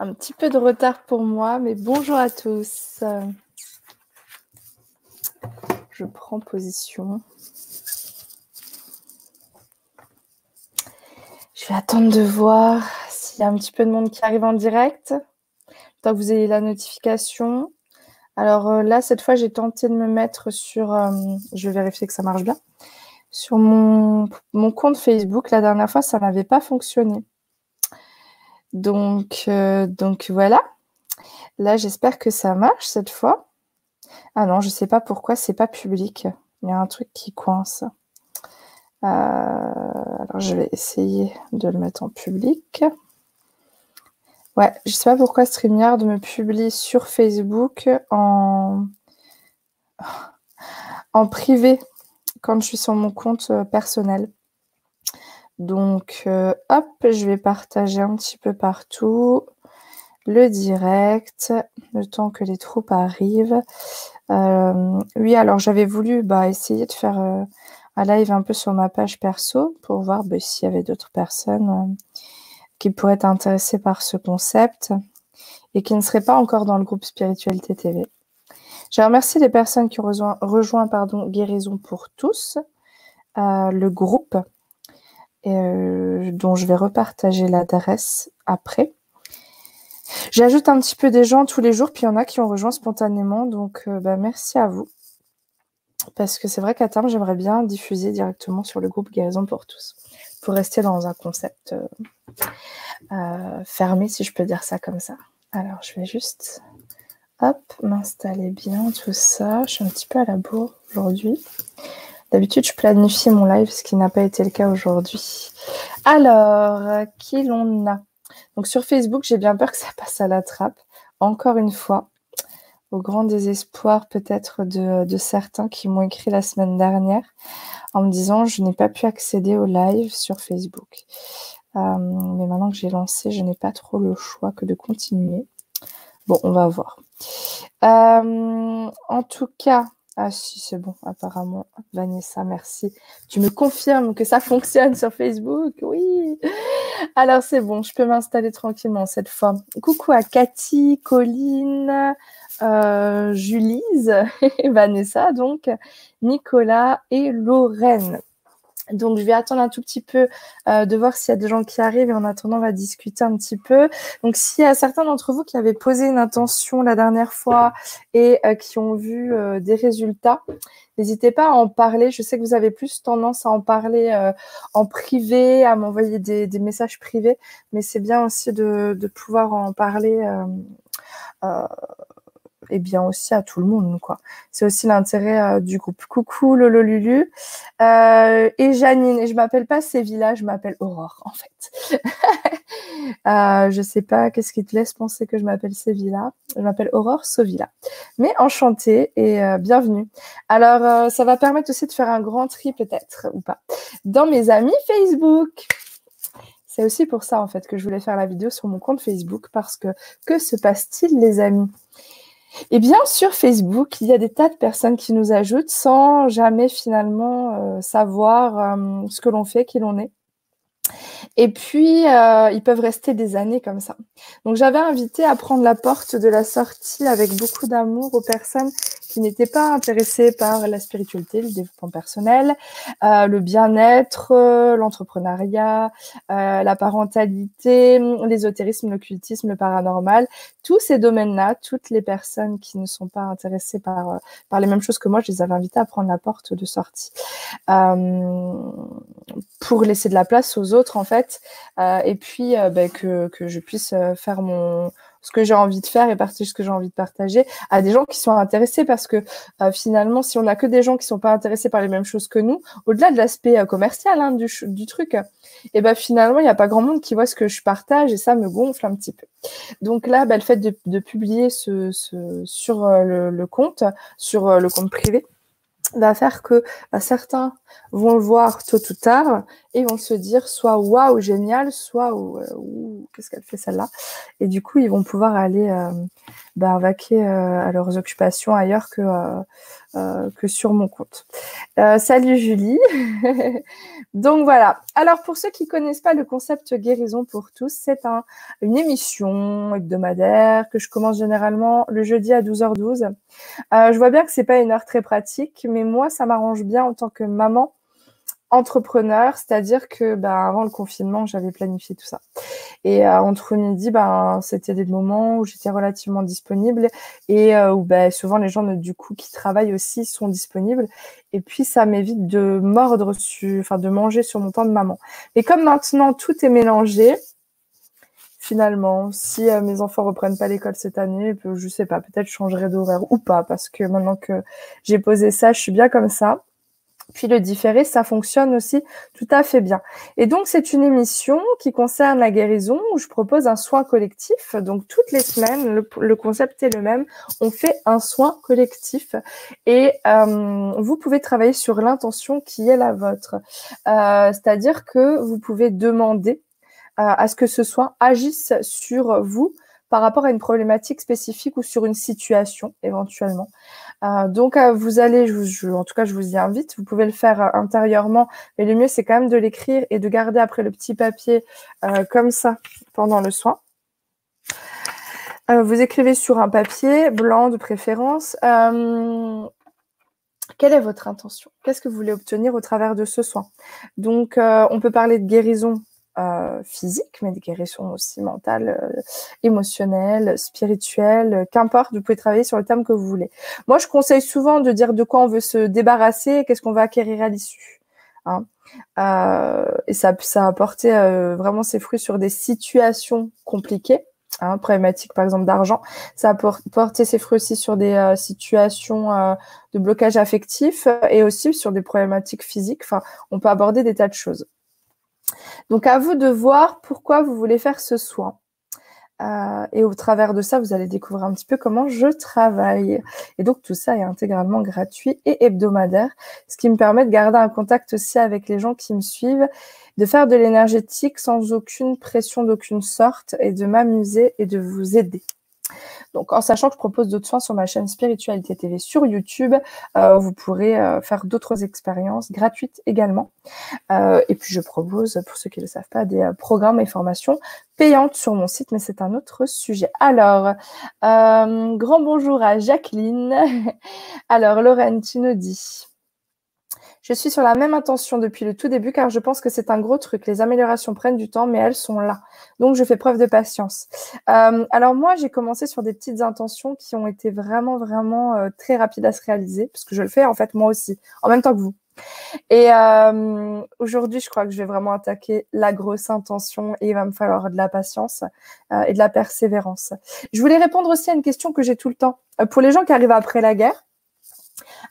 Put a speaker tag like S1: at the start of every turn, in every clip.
S1: Un petit peu de retard pour moi, mais bonjour à tous. Je prends position. Je vais attendre de voir s'il y a un petit peu de monde qui arrive en direct. Tant que vous ayez la notification. Alors euh, là, cette fois, j'ai tenté de me mettre sur... Euh, je vais vérifier que ça marche bien. Sur mon, mon compte Facebook, la dernière fois, ça n'avait pas fonctionné. Donc, euh, donc voilà. Là, j'espère que ça marche cette fois. Ah non, je ne sais pas pourquoi c'est pas public. Il y a un truc qui coince. Euh, alors, je vais essayer de le mettre en public. Ouais, je ne sais pas pourquoi StreamYard me publie sur Facebook en, privé quand je suis sur mon compte euh, personnel. Donc, euh, hop, je vais partager un petit peu partout le direct, le temps que les troupes arrivent. Euh, oui, alors j'avais voulu bah, essayer de faire euh, un live un peu sur ma page perso pour voir bah, s'il y avait d'autres personnes qui pourraient être intéressées par ce concept et qui ne seraient pas encore dans le groupe Spiritualité TV. Je remercie les personnes qui ont rejoint, rejoint pardon, Guérison pour tous, le groupe euh, dont je vais repartager l'adresse après. J'ajoute un petit peu des gens tous les jours, puis il y en a qui ont rejoint spontanément, donc euh, bah, merci à vous. Parce que c'est vrai qu'à terme, j'aimerais bien diffuser directement sur le groupe Guérison pour tous, pour rester dans un concept euh, fermé, si je peux dire ça comme ça. Alors, je vais juste, m'installer bien, tout ça. Je suis un petit peu à la bourre aujourd'hui. D'habitude, je planifie mon live, ce qui n'a pas été le cas aujourd'hui. Alors, qui l'on a? Donc sur Facebook, j'ai bien peur que ça passe à la trappe. Encore une fois, au grand désespoir peut-être de, certains qui m'ont écrit la semaine dernière en me disant je n'ai pas pu accéder au live sur Facebook. Euh, mais maintenant que j'ai lancé, je n'ai pas trop le choix que de continuer. Bon, on va voir. Euh, en tout cas, ah si, c'est bon, apparemment. Vanessa, merci. Tu me confirmes que ça fonctionne sur Facebook? Oui. Alors c'est bon, je peux m'installer tranquillement cette fois. Coucou à Cathy, Colline, euh, Julise, Vanessa, donc Nicolas et Lorraine. Donc, je vais attendre un tout petit peu euh, de voir s'il y a des gens qui arrivent et en attendant, on va discuter un petit peu. Donc, s'il y a certains d'entre vous qui avaient posé une intention la dernière fois et euh, qui ont vu euh, des résultats, n'hésitez pas à en parler. Je sais que vous avez plus tendance à en parler en privé, à m'envoyer des, messages privés, mais c'est bien aussi de, pouvoir en parler et bien aussi à tout le monde, quoi. C'est aussi l'intérêt euh, du groupe. Coucou Lolo Lulu euh, et Janine. Et je m'appelle pas Sévilla, je m'appelle Aurore en fait. euh, je sais pas qu'est-ce qui te laisse penser que je m'appelle Sévilla? Je m'appelle Aurore Sovilla. Mais enchantée et bienvenue. Alors ça va permettre aussi de faire un grand tri peut-être ou pas dans mes amis Facebook. C'est aussi pour ça en fait que je voulais faire la vidéo sur mon compte Facebook parce que que se passe-t-il les amis? Eh bien, sur Facebook, il y a des tas de personnes qui nous ajoutent sans jamais finalement euh, savoir euh, ce que l'on fait, qui l'on est. Et puis, euh, ils peuvent rester des années comme ça. Donc, j'avais invité à prendre la porte de la sortie avec beaucoup d'amour aux personnes n'étaient pas intéressés par la spiritualité, le développement personnel, euh, le bien-être, euh, l'entrepreneuriat, euh, la parentalité, l'ésotérisme, l'occultisme, le paranormal, tous ces domaines-là, toutes les personnes qui ne sont pas intéressées par, par les mêmes choses que moi, je les avais invitées à prendre la porte de sortie. Pour laisser de la place aux autres en fait, et puis ben, que, que je puisse faire mon ce que j'ai envie de faire et partager ce que j'ai envie de partager à des gens qui sont intéressés parce que euh, finalement, si on n'a que des gens qui sont pas intéressés par les mêmes choses que nous, au-delà de l'aspect euh, commercial hein, du, du, truc, et eh ben finalement, il n'y a pas grand monde qui voit ce que je partage et ça me gonfle un petit peu. Donc là, ben, le fait de, de publier ce, ce sur euh, le, le, compte, sur le compte privé, va faire que bah, certains vont le voir tôt ou tard et vont se dire soit waouh, génial, soit ou, qu'est-ce qu'elle fait celle-là. Et du coup, ils vont pouvoir aller bah, vaquer à leurs occupations ailleurs que euh, que sur mon compte. Euh, salut Julie. Donc voilà. Alors pour ceux qui connaissent pas le concept guérison pour tous, c'est un, une émission hebdomadaire que je commence généralement le jeudi à 12h12. Euh, je vois bien que c'est pas une heure très pratique, mais moi ça m'arrange bien en tant que maman entrepreneur, c'est-à-dire que bah, avant le confinement, j'avais planifié tout ça. Et euh, entre midi, ben, c'était des moments où j'étais relativement disponible et euh, où ben, souvent les gens du coup qui travaillent aussi sont disponibles. Et puis ça m'évite de mordre, sur, enfin de manger sur mon temps de maman. Et comme maintenant tout est mélangé, finalement, si euh, mes enfants reprennent pas l'école cette année, je sais pas, peut-être je changerai d'horaire ou pas parce que maintenant que j'ai posé ça, je suis bien comme ça. Puis le différé, ça fonctionne aussi tout à fait bien. Et donc, c'est une émission qui concerne la guérison où je propose un soin collectif. Donc, toutes les semaines, le, concept est le même. On fait un soin collectif et euh, vous pouvez travailler sur l'intention qui est la vôtre. Euh, c'est-à-dire que vous pouvez demander euh, à ce que ce soin agisse sur vous par rapport à une problématique spécifique ou sur une situation éventuellement. Euh, donc euh, vous allez, en tout cas je vous y invite, vous pouvez le faire euh, intérieurement, mais le mieux c'est quand même de l'écrire et de garder après le petit papier comme ça pendant le soin. vous écrivez sur un papier blanc de préférence. quelle est votre intention? Qu'est-ce que vous voulez obtenir au travers de ce soin? Donc, on peut parler de guérison euh, physique, mais des guérisons aussi mentales, euh, émotionnelles, spirituelles, euh, qu'importe, vous pouvez travailler sur le thème que vous voulez. Moi, je conseille souvent de dire de quoi on veut se débarrasser et qu'est-ce qu'on va acquérir à l'issue. Hein. et ça, ça a apporté vraiment ses fruits sur des situations compliquées. Hein, problématiques par exemple d'argent, ça a porté ses fruits aussi sur des situations de blocage affectif et aussi sur des problématiques physiques. Enfin, on peut aborder des tas de choses. Donc à vous de voir pourquoi vous voulez faire ce soin. Euh, et au travers de ça, vous allez découvrir un petit peu comment je travaille. Et donc tout ça est intégralement gratuit et hebdomadaire, ce qui me permet de garder un contact aussi avec les gens qui me suivent, de faire de l'énergétique sans aucune pression d'aucune sorte et de m'amuser et de vous aider. Donc, en sachant que je propose d'autres soins sur ma chaîne Spiritualité TV sur YouTube, euh, vous pourrez euh, faire d'autres expériences gratuites également. Euh, et puis, je propose, pour ceux qui ne le savent pas, des programmes et formations payantes sur mon site, mais c'est un autre sujet. Alors, grand bonjour à Jacqueline. Alors, Lorraine, tu nous dis. Je suis sur la même intention depuis le tout début car je pense que c'est un gros truc. Les améliorations prennent du temps, mais elles sont là. Donc, je fais preuve de patience. Euh, alors moi, j'ai commencé sur des petites intentions qui ont été vraiment, vraiment euh, très rapides à se réaliser, parce que je le fais en fait moi aussi, en même temps que vous. Et euh, aujourd'hui, je crois que je vais vraiment attaquer la grosse intention et il va me falloir de la patience et de la persévérance. Je voulais répondre aussi à une question que j'ai tout le temps. pour les gens qui arrivent après la guerre,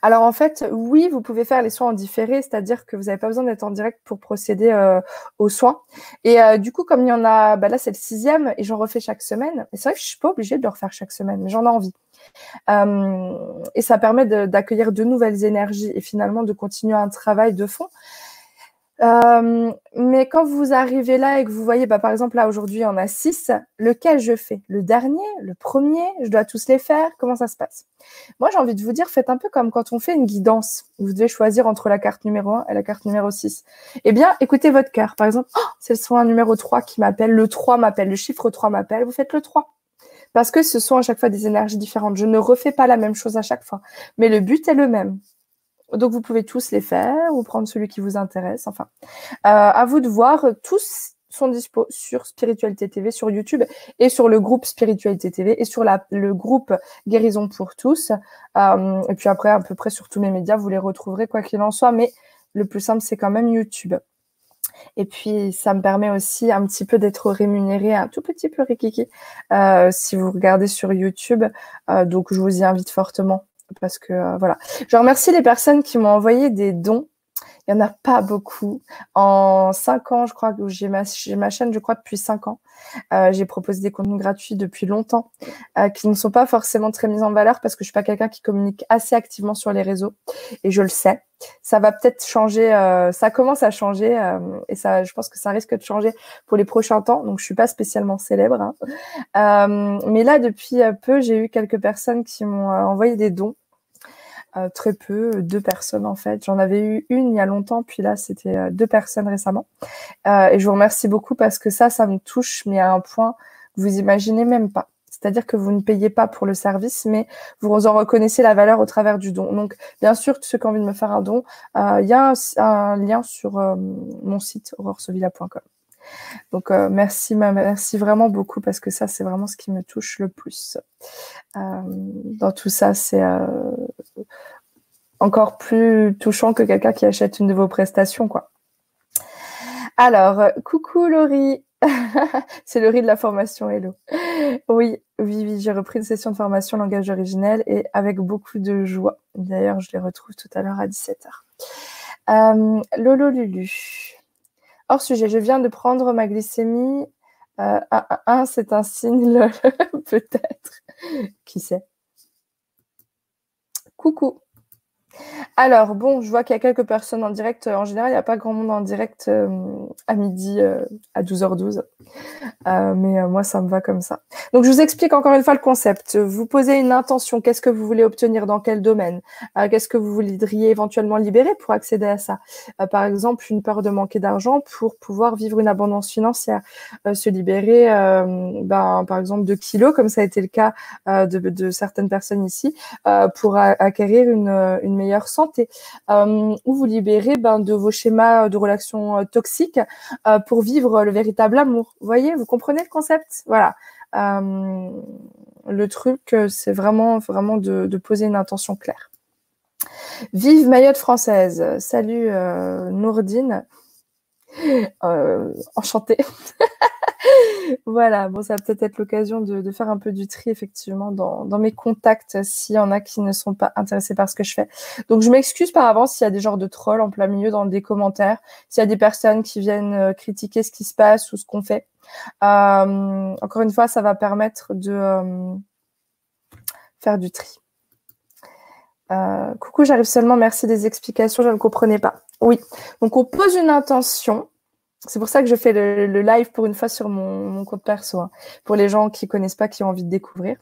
S1: alors en fait, oui, vous pouvez faire les soins en différé, c'est-à-dire que vous n'avez pas besoin d'être en direct pour procéder euh, aux soins. Et euh, du coup, comme il y en a, bah là c'est le sixième et j'en refais chaque semaine. Et c'est vrai que je suis pas obligée de le refaire chaque semaine, mais j'en ai envie. Euh, et ça permet d'accueillir de, nouvelles énergies et finalement de continuer un travail de fond. Euh, mais quand vous arrivez là et que vous voyez, bah, par exemple, là aujourd'hui, on a six, lequel je fais? Le dernier? Le premier? Je dois tous les faire? Comment ça se passe? Moi, j'ai envie de vous dire, faites un peu comme quand on fait une guidance. Vous devez choisir entre la carte numéro 1 et la carte numéro 6. Eh bien, écoutez votre cœur. Par exemple, oh, c'est le soin numéro 3 qui m'appelle, le 3 m'appelle, le chiffre 3 m'appelle, vous faites le 3 parce que ce sont à chaque fois des énergies différentes. Je ne refais pas la même chose à chaque fois, mais le but est le même. Donc vous pouvez tous les faire ou prendre celui qui vous intéresse. Enfin, euh, à vous de voir. Tous sont dispo sur Spiritualité TV, sur YouTube et sur le groupe Spiritualité TV et sur le groupe Guérison pour tous. Euh, et puis après, à peu près sur tous mes médias, vous les retrouverez quoi qu'il en soit. Mais le plus simple, c'est quand même YouTube. Et puis, ça me permet aussi un petit peu d'être rémunéré un tout petit peu rikiki euh, si vous regardez sur YouTube. Donc, je vous y invite fortement parce que euh, voilà. Je remercie les personnes qui m'ont envoyé des dons. Il n'y en a pas beaucoup. En cinq ans, je crois que j'ai ma, chaîne, je crois, depuis cinq ans. Euh, j'ai proposé des contenus gratuits depuis longtemps, euh, qui ne sont pas forcément très mis en valeur parce que je suis pas quelqu'un qui communique assez activement sur les réseaux. Et je le sais. Ça va peut-être changer. Euh, ça commence à changer euh, et ça, je pense que ça risque de changer pour les prochains temps. Donc, je suis pas spécialement célèbre. Hein. Euh, mais là, depuis peu, j'ai eu quelques personnes qui m'ont envoyé des dons euh, très peu, deux personnes en fait. J'en avais eu une il y a longtemps, puis là c'était euh, deux personnes récemment. Euh, et je vous remercie beaucoup parce que ça, ça me touche, mais à un point vous imaginez même pas. C'est-à-dire que vous ne payez pas pour le service, mais vous en reconnaissez la valeur au travers du don. Donc, bien sûr, ceux qui ont envie de me faire un don, il y a un, lien sur mon site aurore-sevilla.com. Donc euh, merci, merci vraiment beaucoup parce que ça, c'est vraiment ce qui me touche le plus. Euh, dans tout ça, c'est euh, encore plus touchant que quelqu'un qui achète une de vos prestations, quoi. Alors, coucou Laurie. c'est le riz de la formation Hello. Oui, oui, oui, j'ai repris une session de formation langage originel et avec beaucoup de joie. D'ailleurs, je les retrouve tout à l'heure à 17h. Lolo Lulu. Hors sujet, je viens de prendre ma glycémie. Euh, 1, c'est un signe, peut-être. Qui sait? Coucou. Alors, bon, je vois qu'il y a quelques personnes en direct. En général, il n'y a pas grand monde en direct euh, à midi euh, à 12h12. Euh, mais moi, ça me va comme ça. Donc, je vous explique encore une fois le concept. Vous posez une intention. Qu'est-ce que vous voulez obtenir? Dans quel domaine? Qu'est-ce que vous voudriez éventuellement libérer pour accéder à ça? Par exemple, une peur de manquer d'argent pour pouvoir vivre une abondance financière. se libérer, ben, par exemple, de kilos, comme ça a été le cas de, certaines personnes ici, pour acquérir une meilleure santé, euh, ou vous libérer ben, de vos schémas de relations euh, toxiques euh, pour vivre le véritable amour. Voyez, vous comprenez le concept? Voilà. le truc, c'est vraiment, vraiment de, poser une intention claire. Vive Mayotte française. Salut Nourdine. enchantée. voilà, bon, ça va peut-être être, l'occasion de, faire un peu du tri, effectivement, dans, mes contacts, s'il y en a qui ne sont pas intéressés par ce que je fais. Donc, je m'excuse par avance s'il y a des genres de trolls en plein milieu dans des commentaires, s'il y a des personnes qui viennent euh, critiquer ce qui se passe ou ce qu'on fait. Euh, encore une fois, ça va permettre de euh, faire du tri. coucou, j'arrive seulement, merci des explications, je ne comprenais pas. Oui, donc on pose une intention c'est pour ça que je fais le, live pour une fois sur mon, compte perso. Hein. Pour les gens qui connaissent pas, qui ont envie de découvrir.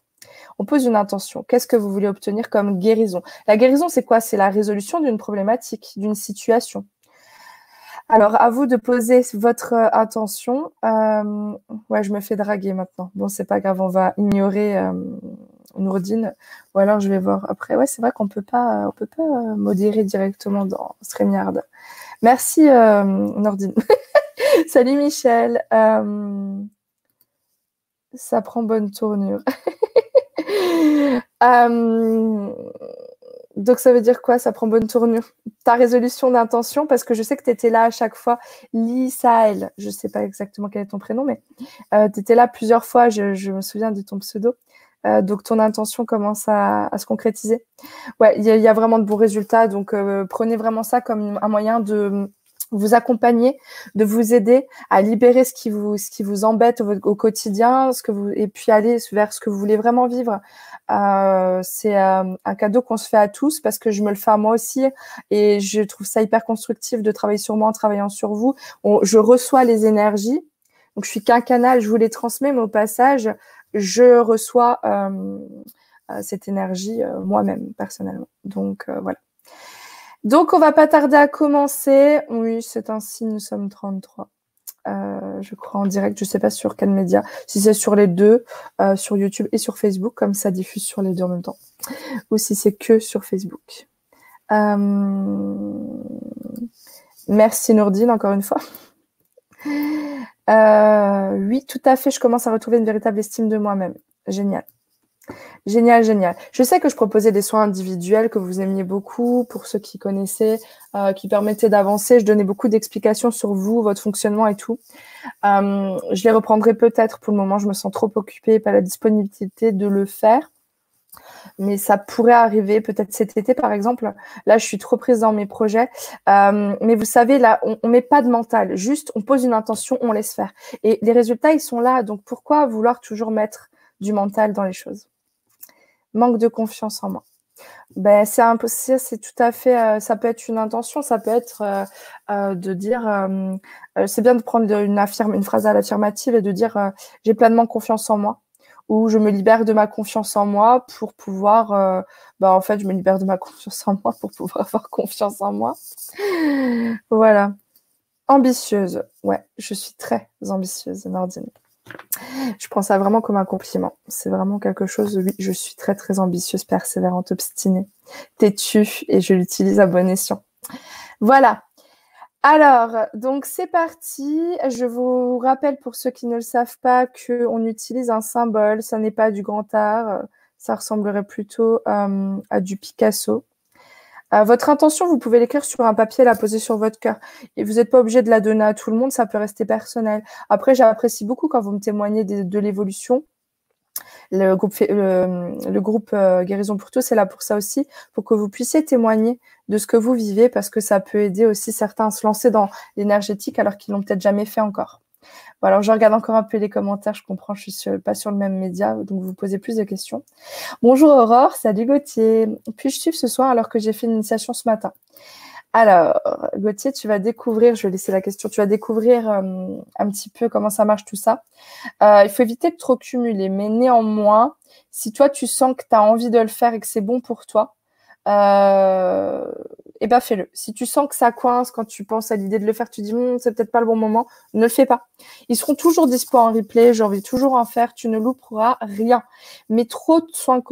S1: On pose une intention. Qu'est-ce que vous voulez obtenir comme guérison? La guérison, c'est quoi? C'est la résolution d'une problématique, d'une situation. Alors, à vous de poser votre euh, attention. Euh, ouais, je me fais draguer maintenant. Bon, c'est pas grave, on va ignorer euh, Nourdine. Ou alors, je vais voir après. Ouais, c'est vrai qu'on peut pas, on peut pas modérer directement dans StreamYard. Merci, Nourdine. Salut Michel. Euh, ça prend bonne tournure. Euh, donc ça veut dire quoi Ça prend bonne tournure? Ta résolution d'intention, parce que je sais que tu étais là à chaque fois. Lisaël, je ne sais pas exactement quel est ton prénom, mais euh, tu étais là plusieurs fois, je, me souviens de ton pseudo. donc ton intention commence à, se concrétiser. Ouais, il y, y, a vraiment de bons résultats. Donc prenez vraiment ça comme un moyen de vous accompagner, de vous aider à libérer ce qui vous, ce qui vous embête au, quotidien, ce que vous, et puis aller vers ce que vous voulez vraiment vivre. Euh, c'est euh, un cadeau qu'on se fait à tous parce que je me le fais à moi aussi et je trouve ça hyper constructif de travailler sur moi en travaillant sur vous. je reçois les énergies, donc je suis qu'un canal, je vous les transmets, mais au passage, je reçois euh, cette énergie moi-même personnellement. Donc voilà. Donc, on va pas tarder à commencer. Oui, c'est ainsi, nous sommes 33. Euh, je crois en direct, je ne sais pas sur quel média, si c'est sur les deux, euh, sur YouTube et sur Facebook, comme ça diffuse sur les deux en même temps, ou si c'est que sur Facebook. Euh, merci Nourdine, encore une fois. oui, tout à fait, je commence à retrouver une véritable estime de moi-même. Génial. Génial, génial. Je sais que je proposais des soins individuels que vous aimiez beaucoup pour ceux qui connaissaient, euh, qui permettaient d'avancer. Je donnais beaucoup d'explications sur vous, votre fonctionnement et tout. Euh, je les reprendrai peut-être pour le moment. Je me sens trop occupée, pas la disponibilité de le faire. mais ça pourrait arriver peut-être cet été, par exemple. Là, je suis trop prise dans mes projets. Euh, mais vous savez, là, on, on met pas de mental. Juste, on pose une intention, on laisse faire. Et les résultats, ils sont là. Donc, pourquoi vouloir toujours mettre du mental dans les choses? Manque de confiance en moi. Ben, c'est impossible, c'est tout à fait, euh, ça peut être une intention, ça peut être euh, euh, de dire, c'est bien de prendre une, affirme, une phrase à l'affirmative et de dire j'ai pleinement confiance en moi ou je me libère de ma confiance en moi pour pouvoir, bah en fait, je me libère de ma confiance en moi pour pouvoir avoir confiance en moi. voilà. Ambitieuse, ouais, je suis très ambitieuse, Nordine. Je prends ça vraiment comme un compliment. C'est vraiment quelque chose, oui, je suis très très ambitieuse, persévérante, obstinée, têtue et je l'utilise à bon escient. Voilà. Alors, donc c'est parti. Je vous rappelle pour ceux qui ne le savent pas qu'on utilise un symbole. Ça n'est pas du grand art. Ça ressemblerait plutôt euh, à du Picasso. Euh, votre intention, vous pouvez l'écrire sur un papier, la poser sur votre cœur. Et vous n'êtes pas obligé de la donner à tout le monde, ça peut rester personnel. Après, j'apprécie beaucoup quand vous me témoignez de, l'évolution. Le groupe, euh, Guérison pour tous c'est là pour ça aussi, pour que vous puissiez témoigner de ce que vous vivez, parce que ça peut aider aussi certains à se lancer dans l'énergétique alors qu'ils l'ont peut-être jamais fait encore. Bon, alors, je regarde encore un peu les commentaires. Je comprends, je suis pas sur le même média, donc vous posez plus de questions. Bonjour Aurore, salut Gauthier. Puis-je suivre ce soir alors que j'ai fait une initiation ce matin? Alors, Gauthier, tu vas découvrir, je vais laisser la question, tu vas découvrir euh, un petit peu comment ça marche tout ça. Euh, il faut éviter de trop cumuler, mais néanmoins, si toi tu sens que tu as envie de le faire et que c'est bon pour toi, euh, eh ben fais-le. Si tu sens que ça coince quand tu penses à l'idée de le faire, tu dis hm, c'est peut-être pas le bon moment, ne le fais pas. Ils seront toujours dispo en replay, j'ai envie toujours en faire, tu ne louperas rien. Mais trop de soins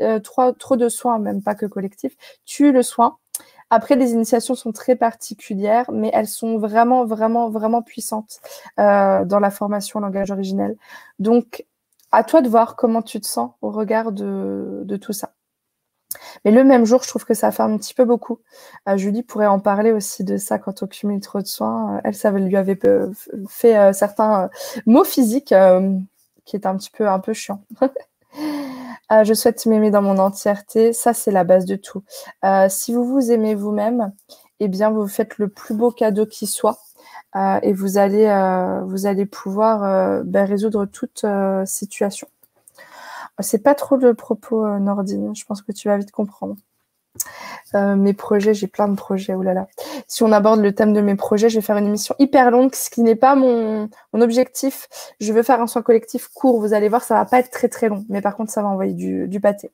S1: euh, trop, de soins, même pas que collectifs, tue le soin. Après, les initiations sont très particulières, mais elles sont vraiment, vraiment, vraiment puissantes euh, dans la formation langage originel. Donc, à toi de voir comment tu te sens au regard de tout ça. Mais le même jour, je trouve que ça fait un petit peu beaucoup. Euh, Julie pourrait en parler aussi de ça quand on cumule trop de soins. Euh, elle, ça lui avait fait euh, certains mots physiques qui étaient un petit peu un peu chiants. je souhaite m'aimer dans mon entièreté. Ça, c'est la base de tout. si vous vous aimez vous-même, eh bien, vous faites le plus beau cadeau qui soit. et vous allez, vous allez pouvoir ben, résoudre toute situation. C'est pas trop le propos, euh, Nordine. Je pense que tu vas vite comprendre. Euh, mes projets, j'ai plein de projets, oh là là. Si on aborde le thème de mes projets, je vais faire une émission hyper longue, ce qui n'est pas mon, objectif. Je veux faire un soin collectif court, vous allez voir, ça va pas être très très long, mais par contre, ça va envoyer du, du pâté.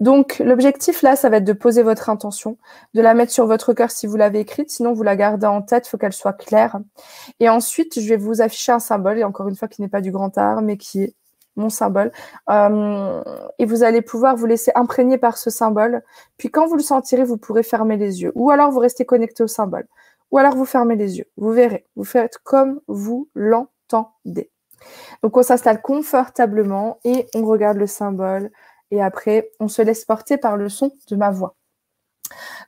S1: Donc, l'objectif là, ça va être de poser votre intention, de la mettre sur votre cœur si vous l'avez écrite, sinon vous la gardez en tête, il faut qu'elle soit claire. Et ensuite, je vais vous afficher un symbole, et encore une fois, qui n'est pas du grand art, mais qui est mon symbole. Euh, et vous allez pouvoir vous laisser imprégner par ce symbole. Puis quand vous le sentirez, vous pourrez fermer les yeux. Ou alors vous restez connecté au symbole. Ou alors vous fermez les yeux. Vous verrez. Vous faites comme vous l'entendez. Donc on s'installe confortablement et on regarde le symbole. Et après, on se laisse porter par le son de ma voix.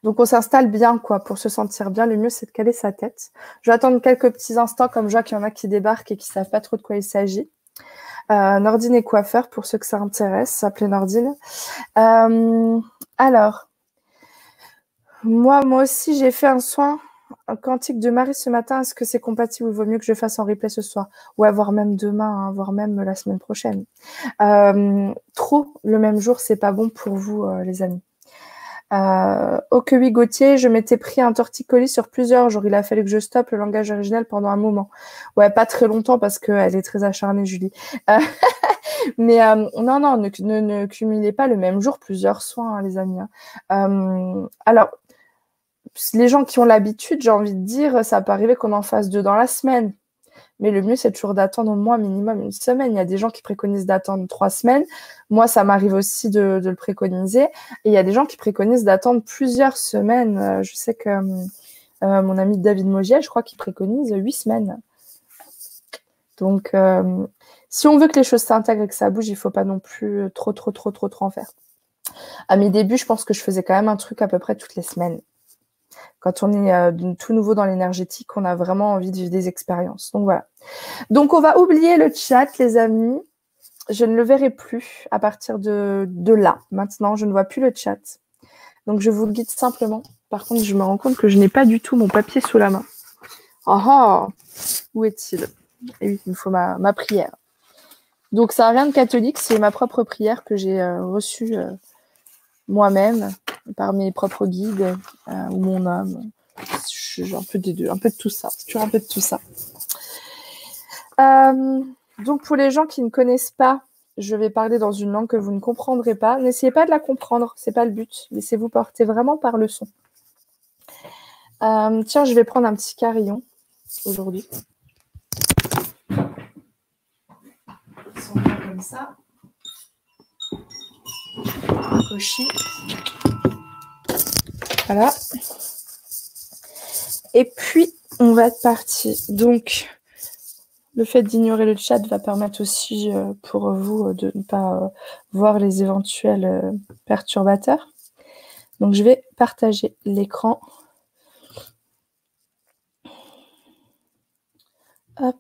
S1: Donc on s'installe bien quoi pour se sentir bien. Le mieux c'est de caler sa tête. Je vais attendre quelques petits instants comme je vois qu'il y en a qui débarquent et qui savent pas trop de quoi il s'agit. Euh, Nordine est coiffeur, pour ceux que ça intéresse, s'appelait Nordine. Euh, alors, moi, moi aussi, j'ai fait un soin quantique de Marie ce matin. Est-ce que c'est compatible ou vaut mieux que je fasse en replay ce soir? Ouais, voire même demain, hein, voire même la semaine prochaine. Euh, trop le même jour, c'est pas bon pour vous, les amis. Euh, au oui, Gauthier, je m'étais pris un torticolis sur plusieurs jours. Il a fallu que je stoppe le langage originel pendant un moment. Ouais, pas très longtemps parce qu'elle est très acharnée, Julie. Euh, mais euh, non, non, ne, ne, cumulez pas le même jour plusieurs soins, hein, les amis. Hein. Euh, alors, les gens qui ont l'habitude, j'ai envie de dire, ça peut arriver qu'on en fasse deux dans la semaine. Mais le mieux, c'est toujours d'attendre au moins minimum une semaine. Il y a des gens qui préconisent d'attendre trois semaines. Moi, ça m'arrive aussi de, le préconiser. Et il y a des gens qui préconisent d'attendre plusieurs semaines. Euh, je sais que euh, mon ami David Mogiel, je crois qu'il préconise huit semaines. Donc, euh, si on veut que les choses s'intègrent et que ça bouge, il ne faut pas non plus trop, trop, trop, trop, trop en faire. À mes débuts, je pense que je faisais quand même un truc à peu près toutes les semaines quand on est euh, tout nouveau dans l'énergétique, on a vraiment envie de vivre des expériences. Donc voilà. Donc on va oublier le chat, les amis. je ne le verrai plus à partir de, là. Maintenant, je ne vois plus le chat. Donc, je vous le guide simplement. Par contre, je me rends compte que je n'ai pas du tout mon papier sous la main. Ah ah Où est-il? Eh il me faut ma, ma prière. Donc, ça n'a rien de catholique, c'est ma propre prière que j'ai euh, reçue euh, moi-même par mes propres guides euh, ou mon âme. un peu des deux, un peu de tout ça. Toujours un peu de tout ça. donc, pour les gens qui ne connaissent pas, je vais parler dans une langue que vous ne comprendrez pas. N'essayez pas de la comprendre, c'est pas le but. Laissez-vous porter vraiment par le son. tiens, je vais prendre un petit carillon aujourd'hui. comme ça. Voilà. Et puis, on va être parti. Donc, le fait d'ignorer le chat va permettre aussi euh, pour vous de ne pas euh, voir les éventuels euh, perturbateurs. Donc, je vais partager l'écran. Hop.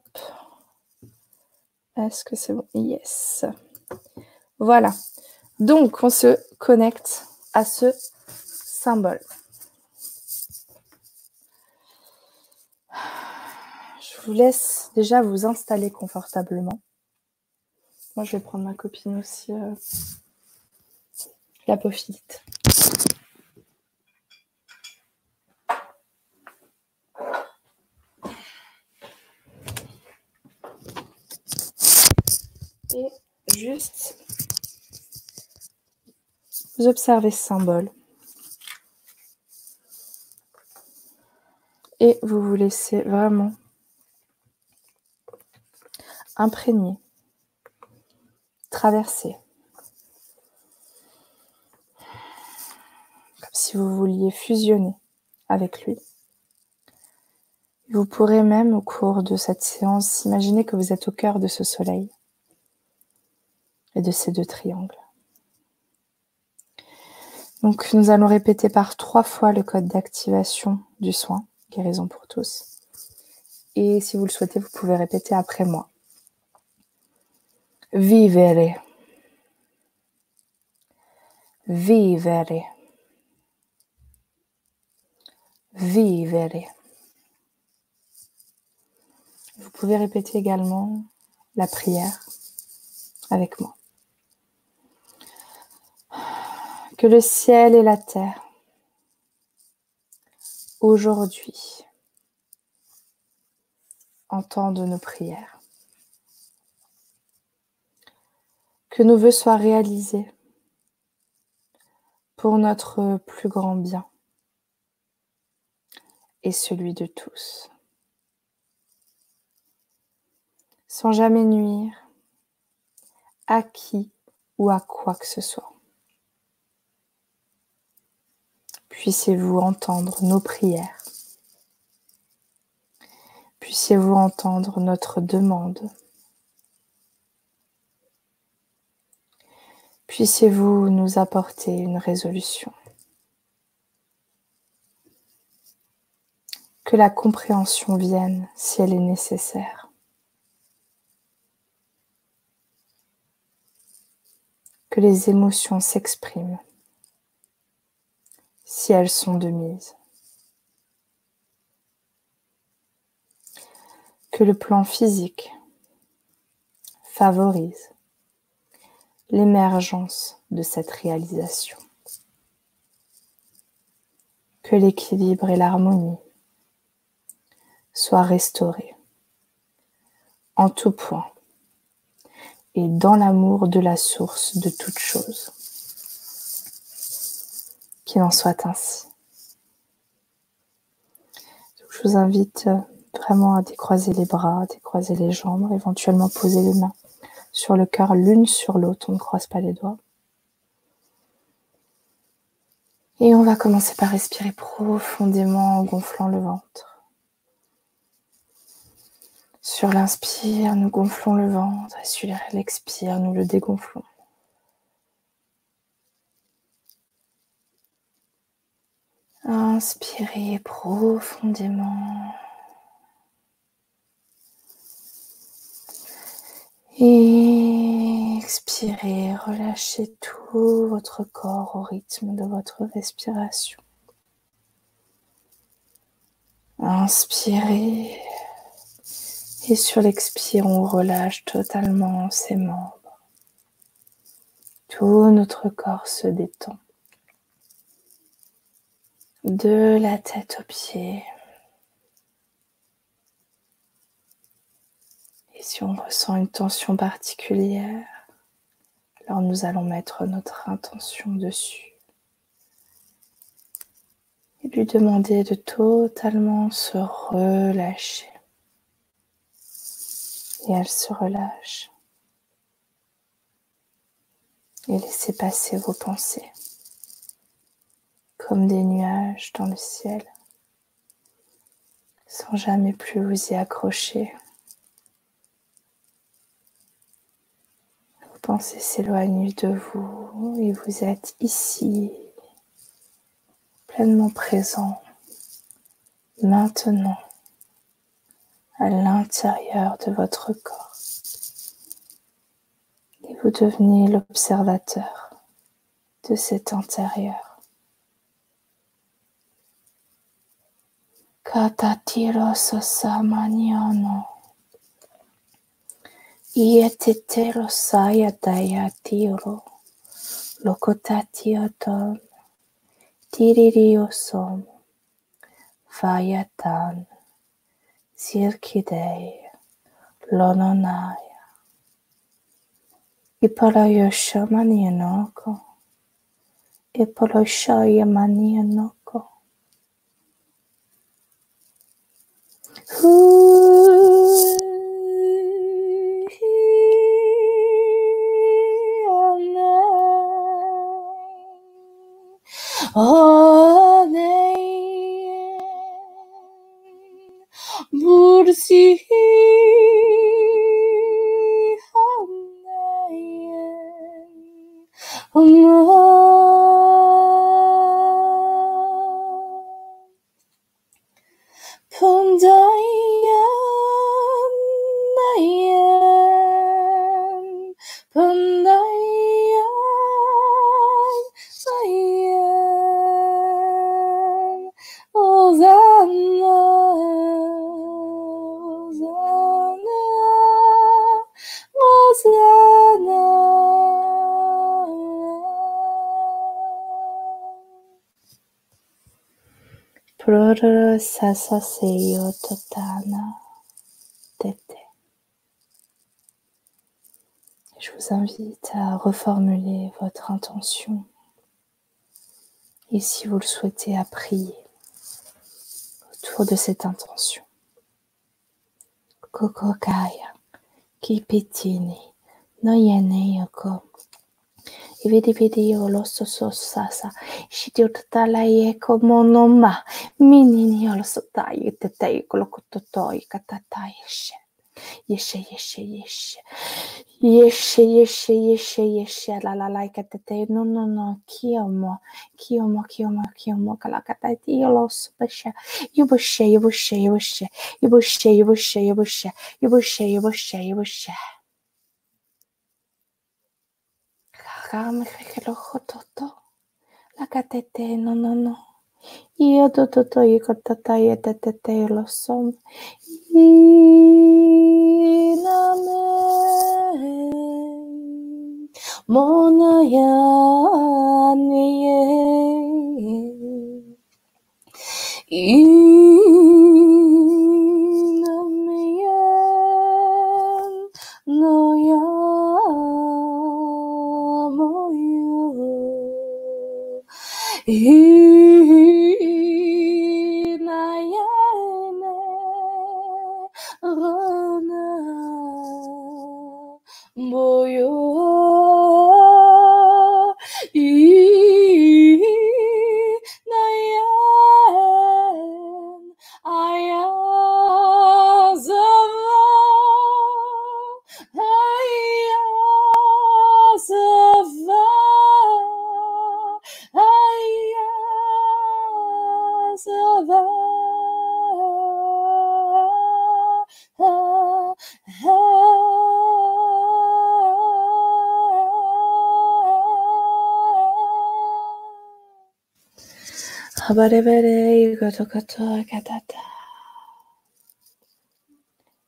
S1: Est-ce que c'est bon? Yes. Voilà. Donc, on se connecte à ce symbole. Je vous laisse déjà vous installer confortablement. Moi, je vais prendre ma copine aussi, euh, la pophilite. Et juste vous observez ce symbole. Et vous vous laissez vraiment imprégner, traverser. Comme si vous vouliez fusionner avec lui. Vous pourrez même au cours de cette séance imaginer que vous êtes au cœur de ce soleil et de ces deux triangles. Donc nous allons répéter par trois fois le code d'activation du soin, guérison pour tous. Et si vous le souhaitez, vous pouvez répéter après moi. Vivere. Vivere. Vivere. Vous pouvez répéter également la prière avec moi. Que le ciel et la terre, aujourd'hui, entendent nos prières. Que nos voeux soient réalisés pour notre plus grand bien et celui de tous, sans jamais nuire à qui ou à quoi que ce soit. Puissiez-vous entendre nos prières. Puissiez-vous entendre notre demande. Puissiez-vous nous apporter une résolution. Que la compréhension vienne si elle est nécessaire. Que les émotions s'expriment si elles sont de mise. Que le plan physique favorise l'émergence de cette réalisation. Que l'équilibre et l'harmonie soient restaurés en tout point et dans l'amour de la source de toute chose. Qu'il en soit ainsi. je vous invite euh, vraiment à décroiser les bras, à décroiser les jambes, éventuellement poser les mains sur le cœur l'une sur l'autre. On ne croise pas les doigts. Et on va commencer par respirer profondément en gonflant le ventre. Sur l'inspire, nous gonflons le ventre et sur l'expire, nous le dégonflons. Inspirez profondément. Expirez, relâchez tout votre corps au rythme de votre respiration. Inspirez et sur l'expire, on relâche totalement ses membres. Tout notre corps se détend. De la tête aux pieds. Et si on ressent une tension particulière, alors nous allons mettre notre intention dessus et lui demander de totalement se relâcher et elle se relâche. Et laissez passer vos pensées comme des nuages dans le ciel, sans jamais plus vous y accrocher. Vos pensées s'éloignent de vous et vous êtes ici, pleinement présent, maintenant à l'intérieur de votre corps. Et vous devenez l'observateur de cet intérieur. Patatiros samaniano. Ie tetero saia daia tiro. Locotatio ton. Tiririo som. Vaia tan. Circidei. Lononaia. Ipolo yo shamanianoko. Ipolo shoya manianoko. Ooh. るささせよとたなてて。Je vous invite à reformuler votre intention. Et si vous le souhaitez à prier autour de cette intention. Kokokaya, kipitini, noyene yoko, ividi vidi yolo soso sasa, shidiotalaye komonoma, Minnyinjal sotai tetei kolokototoi katata yeshe. Yeshe yeshe yeshe. Yeshe yeshe yeshe yeshe la la la katete no no no kiomo kiomo kiomo kiomo kalakata yolo supesha yubushe yubushe yubushe yubushe yubushe yubushe yubushe yubushe yubushe. Kagame khelo khototo la katete no no no. и ото то то и кота та е те те те лосом и на ме мона я не е и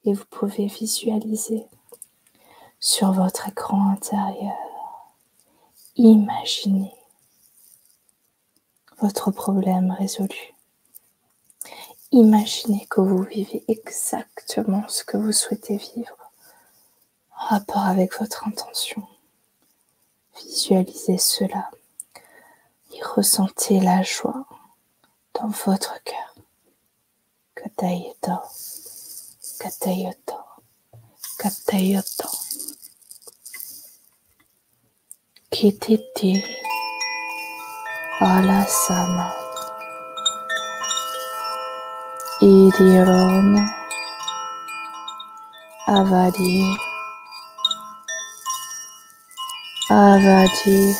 S1: Et vous pouvez visualiser sur votre écran intérieur, imaginez votre problème résolu. Imaginez que vous vivez exactement ce que vous souhaitez vivre. En rapport avec votre intention. Visualisez cela et ressentez la joie dans votre cœur. Katayoto, katayoto, katayoto. Kititi, alasama. Idiron, avadi, avadi,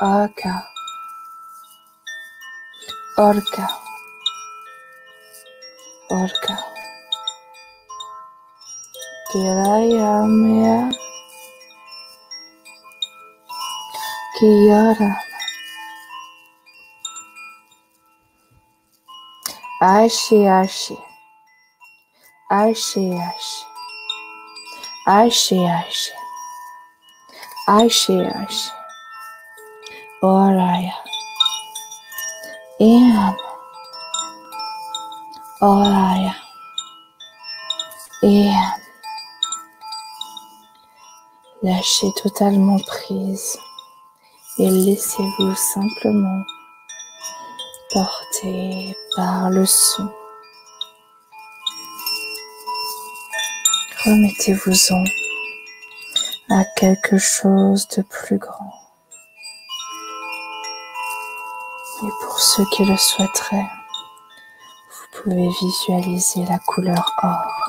S1: aka, Orca. Orca. Kirayamya. Kiara. Ashi Ashi. Ashi Ashi. Ashi Ashi. Ashi Ashi. Oraya. Oraya. Em. Lâchez totalement prise et laissez-vous simplement porté par le son. Remettez-vous-en à quelque chose de plus grand. Et pour ceux qui le souhaiteraient, vous pouvez visualiser la couleur or.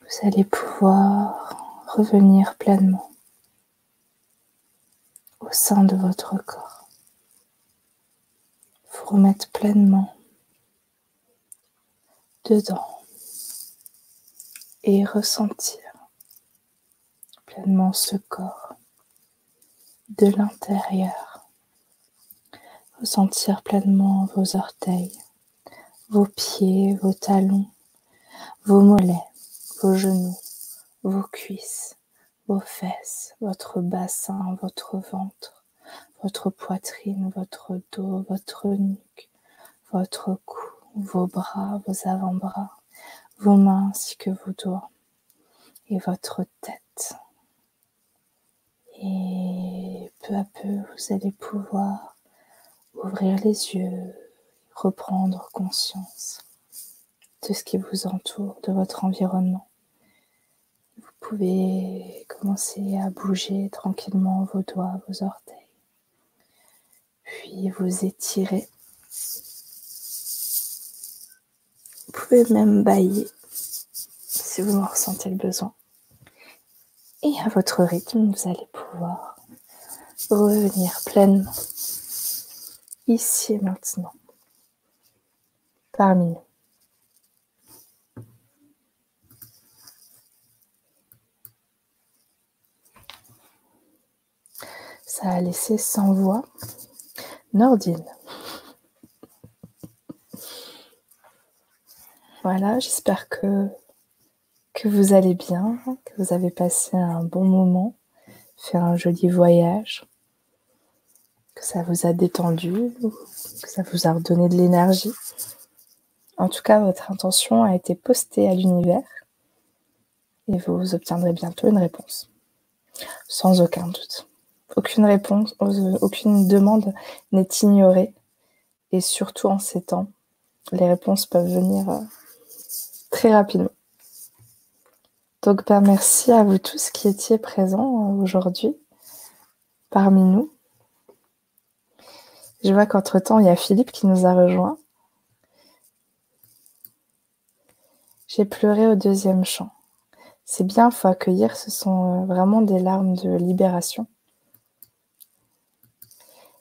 S1: Vous allez pouvoir revenir pleinement au sein de votre corps. Vous remettre pleinement dedans et ressentir pleinement ce corps de l'intérieur. Ressentir pleinement vos orteils, vos pieds, vos talons, vos mollets, vos genoux, vos cuisses, vos fesses, votre bassin, votre ventre, votre poitrine, votre dos, votre nuque, votre cou, vos bras, vos avant-bras, vos mains ainsi que vos doigts et votre tête. Et peu à peu, vous allez pouvoir ouvrir les yeux, reprendre conscience de ce qui vous entoure, de votre environnement. Vous pouvez commencer à bouger tranquillement vos doigts, vos orteils, puis vous étirer. Vous pouvez même bailler si vous en ressentez le besoin. Et à votre rythme, vous allez pouvoir revenir pleinement ici et maintenant parmi nous. Ça a laissé sans voix Nordine. Voilà, j'espère que, vous allez bien, que vous avez passé un bon moment, fait un joli voyage, que ça vous a détendu, que ça vous a redonné de l'énergie. En tout cas, votre intention a été postée à l'univers et vous obtiendrez bientôt une réponse, sans aucun doute. Aucune réponse, aucune demande n'est ignorée. Et surtout en ces temps, les réponses peuvent venir euh, très rapidement. Donc, ben, merci à vous tous qui étiez présents euh, aujourd'hui parmi nous. Je vois qu'entre-temps, il y a Philippe qui nous a rejoints. J'ai pleuré au deuxième chant. C'est bien, faut accueillir, ce sont euh, vraiment des larmes de libération.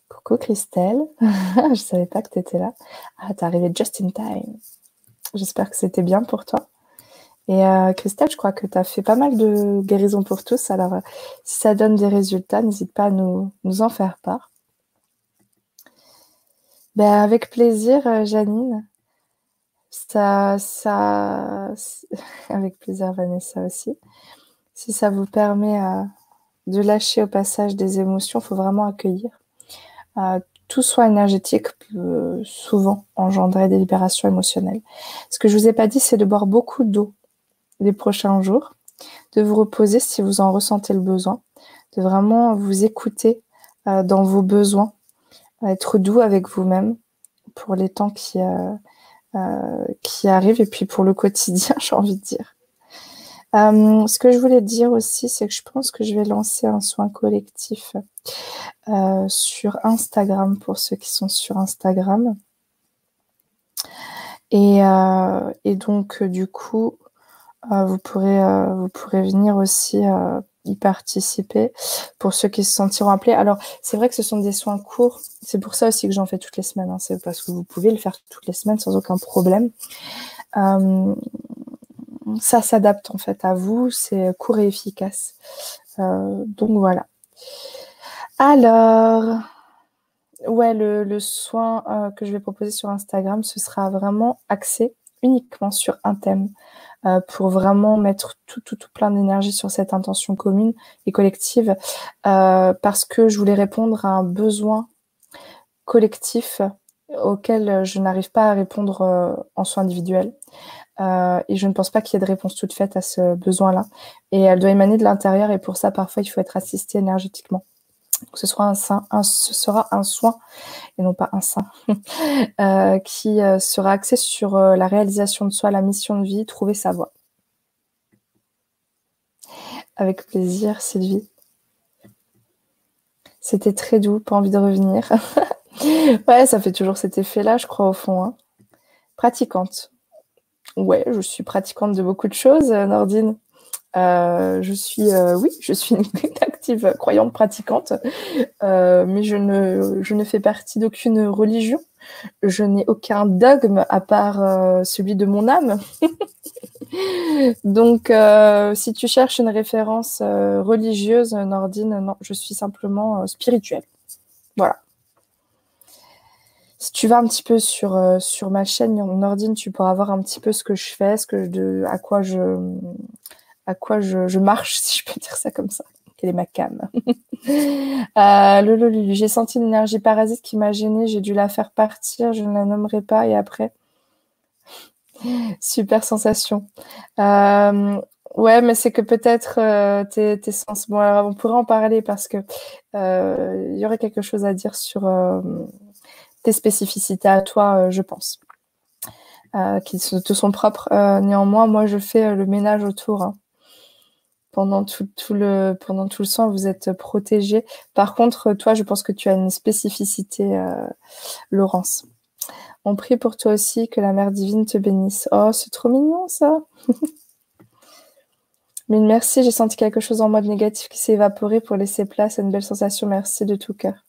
S1: Coucou Christelle, je savais pas que tu étais là. Ah, t'es arrivée just in time. J'espère que c'était bien pour toi. Et euh, Christelle, je crois que tu as fait pas mal de guérisons pour tous. Alors, euh, si ça donne des résultats, n'hésite pas à nous, en faire part. Ben, avec plaisir, Janine. Ça, ça, avec plaisir, Vanessa aussi. Si ça vous permet de lâcher au passage des émotions, il faut vraiment accueillir tout soit énergétique peut souvent engendrer des libérations émotionnelles. Ce que je vous ai pas dit, c'est de boire beaucoup d'eau les prochains jours, de vous reposer si vous en ressentez le besoin, de vraiment vous écouter euh, dans vos besoins, être doux avec vous-même pour les temps qui, euh, euh, qui arrivent et puis pour le quotidien, j'ai envie de dire. Euh, ce que je voulais dire aussi, c'est que je pense que je vais lancer un soin collectif euh, sur Instagram pour ceux qui sont sur Instagram. Et, euh, et donc, du coup, vous, pourrez, vous pourrez venir aussi y participer pour ceux qui se sentiront appelés. Alors, c'est vrai que ce sont des soins courts. C'est pour ça aussi que j'en fais toutes les semaines. Hein. C'est parce que vous pouvez le faire toutes les semaines sans aucun problème. Euh, ça s'adapte en fait à vous, c'est court et efficace. Euh, donc voilà. Alors, ouais, le, soin euh, que je vais proposer sur Instagram, ce sera vraiment axé uniquement sur un thème euh, pour vraiment mettre tout, tout, tout plein d'énergie sur cette intention commune et collective parce que je voulais répondre à un besoin collectif auquel je n'arrive pas à répondre en soins individuels. Euh, et je ne pense pas qu'il y ait de réponse toute faite à ce besoin-là. Et elle doit émaner de l'intérieur et pour ça, parfois, il faut être assisté énergétiquement. Ce, sera un, ce sera un soin, et non pas un sein, euh, qui euh, sera axé sur la réalisation de soi, la mission de vie, trouver sa voie. Avec plaisir, Sylvie. C'était très doux, pas envie de revenir. ouais, ça fait toujours cet effet-là, je crois, au fond. Hein. Pratiquante. Ouais, je suis pratiquante de beaucoup de choses, euh, Nordine. Euh, je suis, euh, oui, je suis une active croyante pratiquante, mais je ne, je ne fais partie d'aucune religion. Je n'ai aucun dogme à part celui de mon âme. Donc, si tu cherches une référence religieuse, Nordine, non, je suis simplement spirituelle. Voilà si tu vas un petit peu sur, euh, sur ma chaîne Nordine, tu pourras voir un petit peu ce que je fais, ce que de, à quoi je, à quoi je, marche, si je peux dire ça comme ça. Quelle est ma cam? Euh, J'ai senti une énergie parasite qui m'a gênée. J'ai dû la faire partir. Je ne la nommerai pas. Et après, super sensation. Euh, ouais, mais c'est que peut-être euh, tes, sens. Bon, alors on pourrait en parler parce que euh, il y aurait quelque chose à dire sur tes spécificités à toi, je pense. qui te sont propres. néanmoins, moi, je fais le ménage autour. Hein pendant tout, le pendant vous êtes protégé. Par contre, toi, je pense que tu as une spécificité, euh, Laurence. On prie pour toi aussi que la Mère divine te bénisse. Oh, c'est trop mignon ça. Mais merci, j'ai senti quelque chose en moi de négatif qui s'est évaporé pour laisser place à une belle sensation. Merci de tout cœur.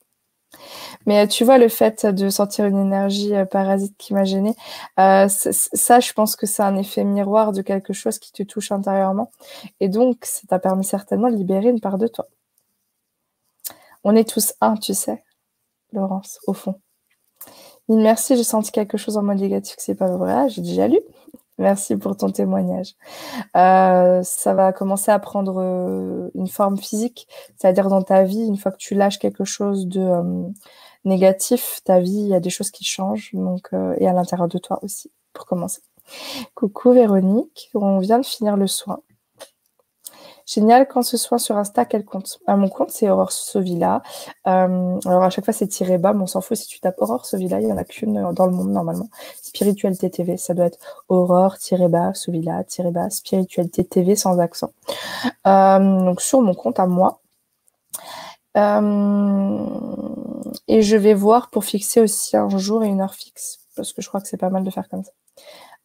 S1: Mais euh, tu vois, le fait de sentir une énergie euh, parasite qui m'a gênée, euh, ça, je pense que c'est un effet miroir de quelque chose qui te touche intérieurement. Et donc, ça t'a permis certainement de libérer une part de toi. On est tous un, tu sais, Laurence, au fond. merci, j'ai senti quelque chose en mode négatif c'est pas vrai, j'ai déjà lu. Merci pour ton témoignage. Euh, ça va commencer à prendre euh, une forme physique, c'est-à-dire dans ta vie, une fois que tu lâches quelque chose de euh, négatif, ta vie, il y a des choses qui changent, donc et à l'intérieur de toi aussi, pour commencer. Coucou Véronique, on vient de finir le soin. Génial, quand ce soit sur Insta, quel compte? À mon compte, c'est Aurore Sovilla. Euh, alors à chaque fois, c'est tiré bas, mais on s'en fout. Si tu tapes Aurore Sovilla, il n'y en a qu'une dans le monde normalement. Spiritualité TV, ça doit être Aurore bas Sovilla bas Spiritualité TV sans accent. Euh, donc sur mon compte à moi. Euh, et je vais voir pour fixer aussi un jour et une heure fixe, parce que je crois que c'est pas mal de faire comme ça.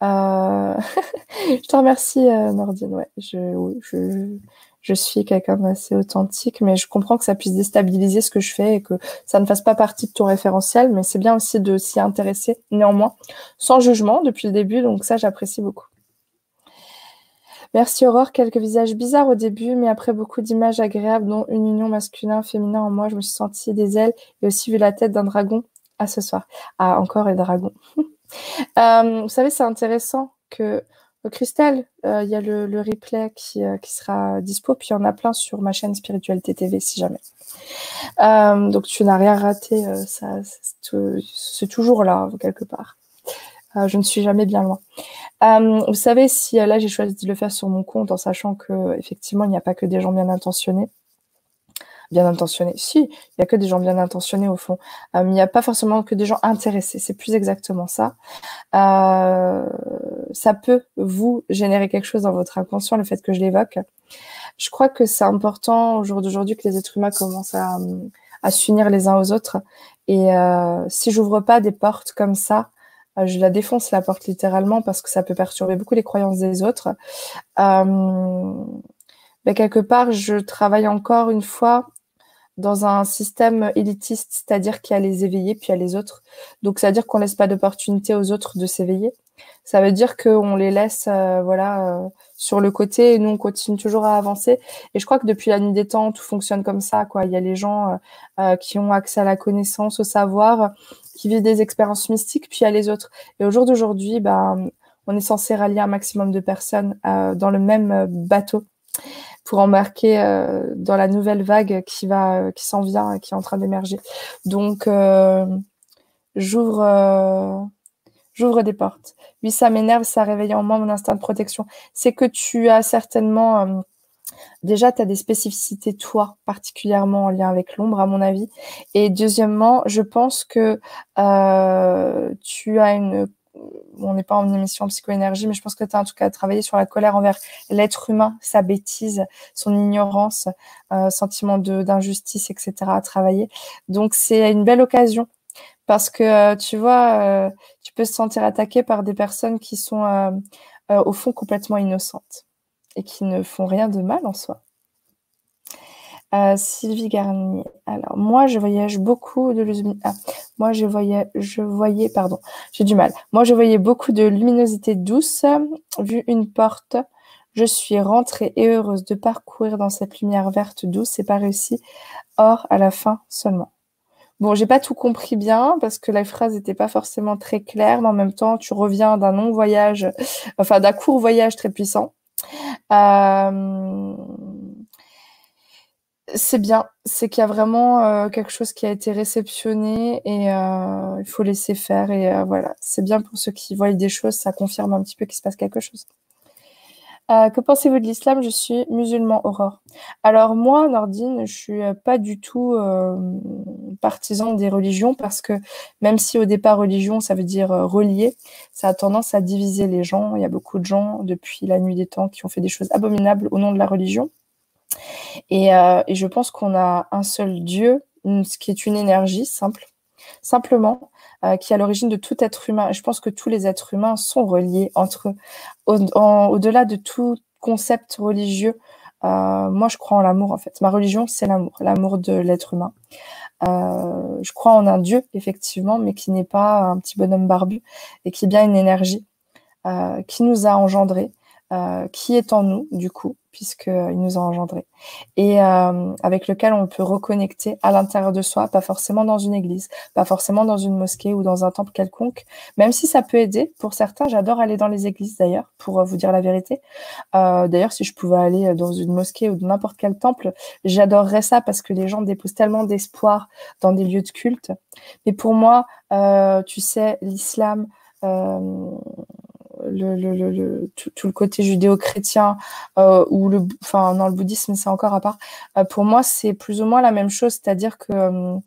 S1: Euh, je te remercie, euh, Nordine. Ouais, je, je, je suis quelqu'un d'assez authentique, mais je comprends que ça puisse déstabiliser ce que je fais et que ça ne fasse pas partie de ton référentiel, mais c'est bien aussi de s'y intéresser, néanmoins, sans jugement depuis le début, donc ça, j'apprécie beaucoup. Merci Aurore, quelques visages bizarres au début, mais après beaucoup d'images agréables, dont une union masculin-féminin en moi, je me suis sentie des ailes et aussi vu la tête d'un dragon à ce soir. Ah, encore un dragon. Euh, vous savez, c'est intéressant que euh, Christelle, euh, il y a le, replay qui, qui, sera dispo, puis il y en a plein sur ma chaîne Spiritualité TV si jamais. donc tu n'as rien raté, ça, c'est toujours là quelque part. je ne suis jamais bien loin. vous savez, si là j'ai choisi de le faire sur mon compte en sachant que effectivement il n'y a pas que des gens bien intentionnés bien intentionnés. Si, il y a que des gens bien intentionnés au fond. Euh, il n'y a pas forcément que des gens intéressés. C'est plus exactement ça. Euh, ça peut vous générer quelque chose dans votre inconscient, le fait que je l'évoque. Je crois que c'est important au jour d'aujourd'hui que les êtres humains commencent à, s'unir les uns aux autres. Et euh, si j'ouvre pas des portes comme ça, euh, je la défonce la porte littéralement parce que ça peut perturber beaucoup les croyances des autres. Euh, mais quelque part, je travaille encore une fois dans un système élitiste, c'est-à-dire qu'il y a les éveillés puis il y a les autres. Donc, ça veut dire qu'on laisse pas d'opportunité aux autres de s'éveiller. Ça veut dire qu'on les laisse, euh, voilà, euh, sur le côté et nous on continue toujours à avancer. Et je crois que depuis la nuit des temps, tout fonctionne comme ça, quoi. Il y a les gens euh, qui ont accès à la connaissance, au savoir, qui vivent des expériences mystiques, puis il y a les autres. Et au jour d'aujourd'hui, ben, on est censé rallier un maximum de personnes dans le même bateau pour embarquer euh, dans la nouvelle vague qui va, euh, qui s'en vient, qui est en train d'émerger. Donc, euh, j'ouvre, j'ouvre des portes. Oui, ça m'énerve, ça réveille en moi mon instinct de protection. C'est que tu as certainement Déjà, tu as des spécificités, toi, particulièrement en lien avec l'ombre, à mon avis. Et deuxièmement, je pense que tu as une on n'est pas en émission psychoénergie, mais je pense que tu as en tout cas travaillé sur la colère envers l'être humain, sa bêtise, son ignorance, euh, sentiment d'injustice, etc. à travailler. Donc c'est une belle occasion parce que euh, tu vois, euh, tu peux se sentir attaqué par des personnes qui sont au fond complètement innocentes et qui ne font rien de mal en soi. Euh, Sylvie Garnier. Alors, moi, je voyage beaucoup de luminosité. Ah, moi, je voyais, je voyais, pardon, j'ai du mal. Moi, je voyais beaucoup de luminosité douce. Vu une porte, je suis rentrée et heureuse de parcourir dans cette lumière verte douce et pas réussi. Or, à la fin seulement. Bon, j'ai pas tout compris bien parce que la phrase n'était pas forcément très claire, mais en même temps, tu reviens d'un long voyage, enfin d'un court voyage très puissant. Euh, C'est bien, c'est qu'il y a vraiment euh, quelque chose qui a été réceptionné et euh, il faut laisser faire. Et euh, voilà, c'est bien pour ceux qui voient des choses, ça confirme un petit peu qu'il se passe quelque chose. que pensez-vous de l'islam? Je suis musulman, Aurore. Alors moi, Nordine, je suis pas du tout partisan des religions parce que même si au départ religion, ça veut dire relier, ça a tendance à diviser les gens. Il y a beaucoup de gens depuis la nuit des temps qui ont fait des choses abominables au nom de la religion. Euh, et, je pense qu'on a un seul Dieu, ce qui est une énergie simple, simplement, euh, qui est à l'origine de tout être humain. Je pense que tous les êtres humains sont reliés entre eux. Au-delà de tout concept religieux, euh, moi, je crois en l'amour, en fait. Ma religion, c'est l'amour, l'amour de l'être humain. je crois en un Dieu, effectivement, mais qui n'est pas un petit bonhomme barbu et qui est bien une énergie qui nous a engendrés, qui est en nous, du coup, puisqu'il nous a engendrés, et euh, avec lequel on peut reconnecter à l'intérieur de soi, pas forcément dans une église, pas forcément dans une mosquée ou dans un temple quelconque, même si ça peut aider pour certains. J'adore aller dans les églises d'ailleurs, pour euh, vous dire la vérité. Euh, d'ailleurs, si je pouvais aller dans une mosquée ou dans n'importe quel temple, j'adorerais ça parce que les gens déposent tellement d'espoir dans des lieux de culte. Mais pour moi, tu sais, l'islam, le, tout, le côté judéo-chrétien euh, ou le, enfin non, le bouddhisme c'est encore à part. Euh, pour moi, c'est plus ou moins la même chose, c'est-à-dire que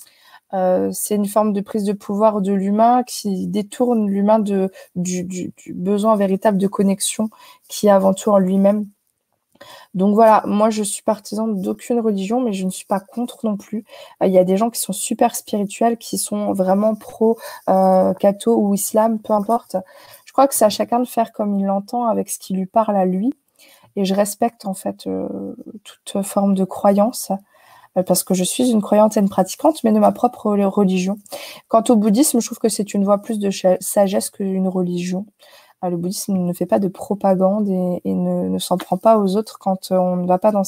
S1: euh, c'est une forme de prise de pouvoir de l'humain qui détourne l'humain de du, besoin véritable de connexion qui est avant tout en lui-même. Donc voilà, moi je suis partisan d'aucune religion, mais je ne suis pas contre non plus. Il y a des gens qui sont super spirituels, qui sont vraiment pro euh, ou islam, peu importe. Je crois que c'est à chacun de faire comme il l'entend avec ce qui lui parle à lui. Et je respecte en fait euh, toute forme de croyance euh, parce que je suis une croyante et une pratiquante, mais de ma propre religion. Quant au bouddhisme, je trouve que c'est une voie plus de sagesse qu'une religion. Euh, le bouddhisme ne fait pas de propagande et, ne, s'en prend pas aux autres quand on ne va pas dans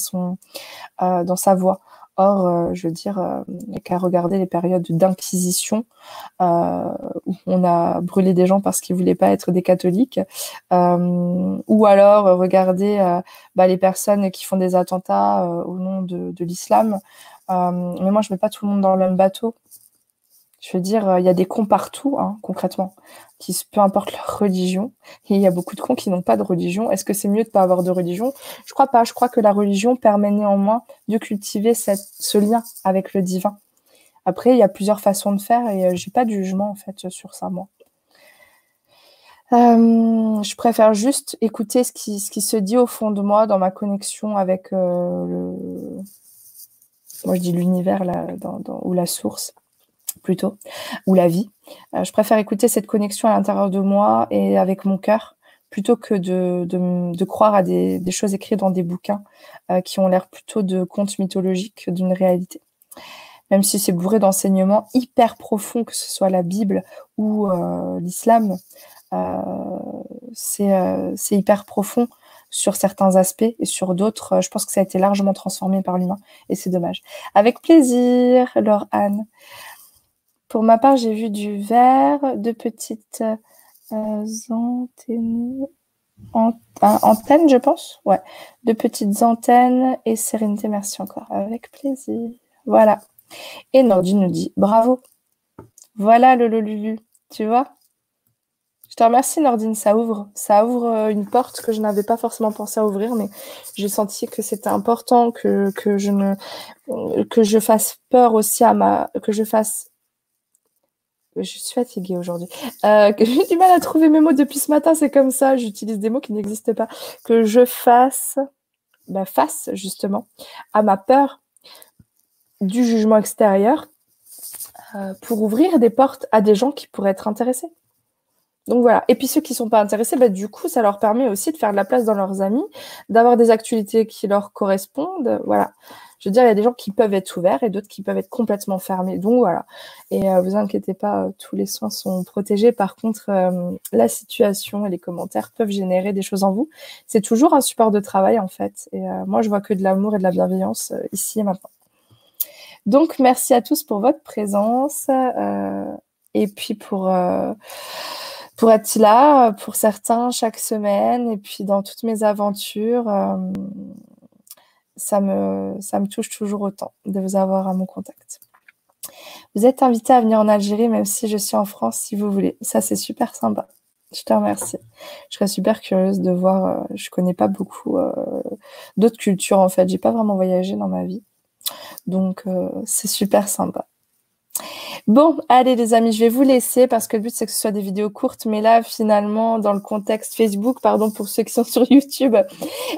S1: sa voie. Or, euh, je veux dire, euh, il a qu'à regarder les périodes d'inquisition euh, où on a brûlé des gens parce qu'ils voulaient pas être des catholiques, ou alors regarder bah, les personnes qui font des attentats au nom de, de l'islam. mais moi, je mets pas tout le monde dans le même bateau. Je veux dire, euh, il y a des cons partout, hein, concrètement, qui, peu importe leur religion, il y a beaucoup de cons qui n'ont pas de religion. Est-ce que c'est mieux de pas avoir de religion? Je crois pas. Je crois que la religion permet néanmoins de cultiver ce lien avec le divin. Après, il y a plusieurs façons de faire et euh, j'ai pas de jugement en fait sur ça moi. Euh, je préfère juste écouter ce qui, se dit au fond de moi dans ma connexion avec le, moi je dis l'univers là, ou la source plutôt, ou la vie. Euh, je préfère écouter cette connexion à l'intérieur de moi et avec mon cœur plutôt que de, croire à des, des, choses écrites dans des bouquins euh, qui ont l'air plutôt de contes mythologiques d'une réalité. Même si c'est bourré d'enseignements hyper profonds, que ce soit la Bible ou euh, l'islam, c'est hyper profond sur certains aspects et sur d'autres, je pense que ça a été largement transformé par l'humain et c'est dommage. Avec plaisir, Laure Anne. Pour ma part, j'ai vu du vert, de petites euh, antennes, je pense. Ouais, de petites antennes et sérénité. Merci encore. Avec plaisir. Voilà. Et Nordine nous dit bravo. Voilà le Lulu. Tu vois? Je te remercie Nordine, ça ouvre, ça ouvre euh, une porte que je n'avais pas forcément pensé à ouvrir, mais j'ai senti que c'était important que, je que je fasse peur aussi à ma que je fasse je suis fatiguée aujourd'hui. Euh, j'ai du mal à trouver mes mots depuis ce matin, c'est comme ça, j'utilise des mots qui n'existent pas. Que je fasse, bah, face justement à ma peur du jugement extérieur euh, pour ouvrir des portes à des gens qui pourraient être intéressés. Donc voilà. Et puis ceux qui sont pas intéressés, bah, du coup, ça leur permet aussi de faire de la place dans leurs amis, d'avoir des actualités qui leur correspondent. Voilà. Je veux dire, il y a des gens qui peuvent être ouverts et d'autres qui peuvent être complètement fermés. Donc voilà. Et euh, vous inquiétez pas, euh, tous les soins sont protégés. Par contre, euh, la situation et les commentaires peuvent générer des choses en vous. C'est toujours un support de travail en fait. Et moi, je vois que de l'amour et de la bienveillance ici et maintenant. Donc merci à tous pour votre présence et puis pour pour être là pour certains chaque semaine et puis dans toutes mes aventures ça me, ça me touche toujours autant de vous avoir à mon contact. Vous êtes invité à venir en Algérie, même si je suis en France, si vous voulez. Ça, c'est super sympa. Je te remercie. Je serais super curieuse de voir. Euh, je connais pas beaucoup euh, d'autres cultures en fait. J'ai pas vraiment voyagé dans ma vie, donc euh, c'est super sympa. Bon, allez les amis, je vais vous laisser parce que le but c'est que ce soit des vidéos courtes, mais là finalement dans le contexte Facebook, pardon pour ceux qui sont sur YouTube,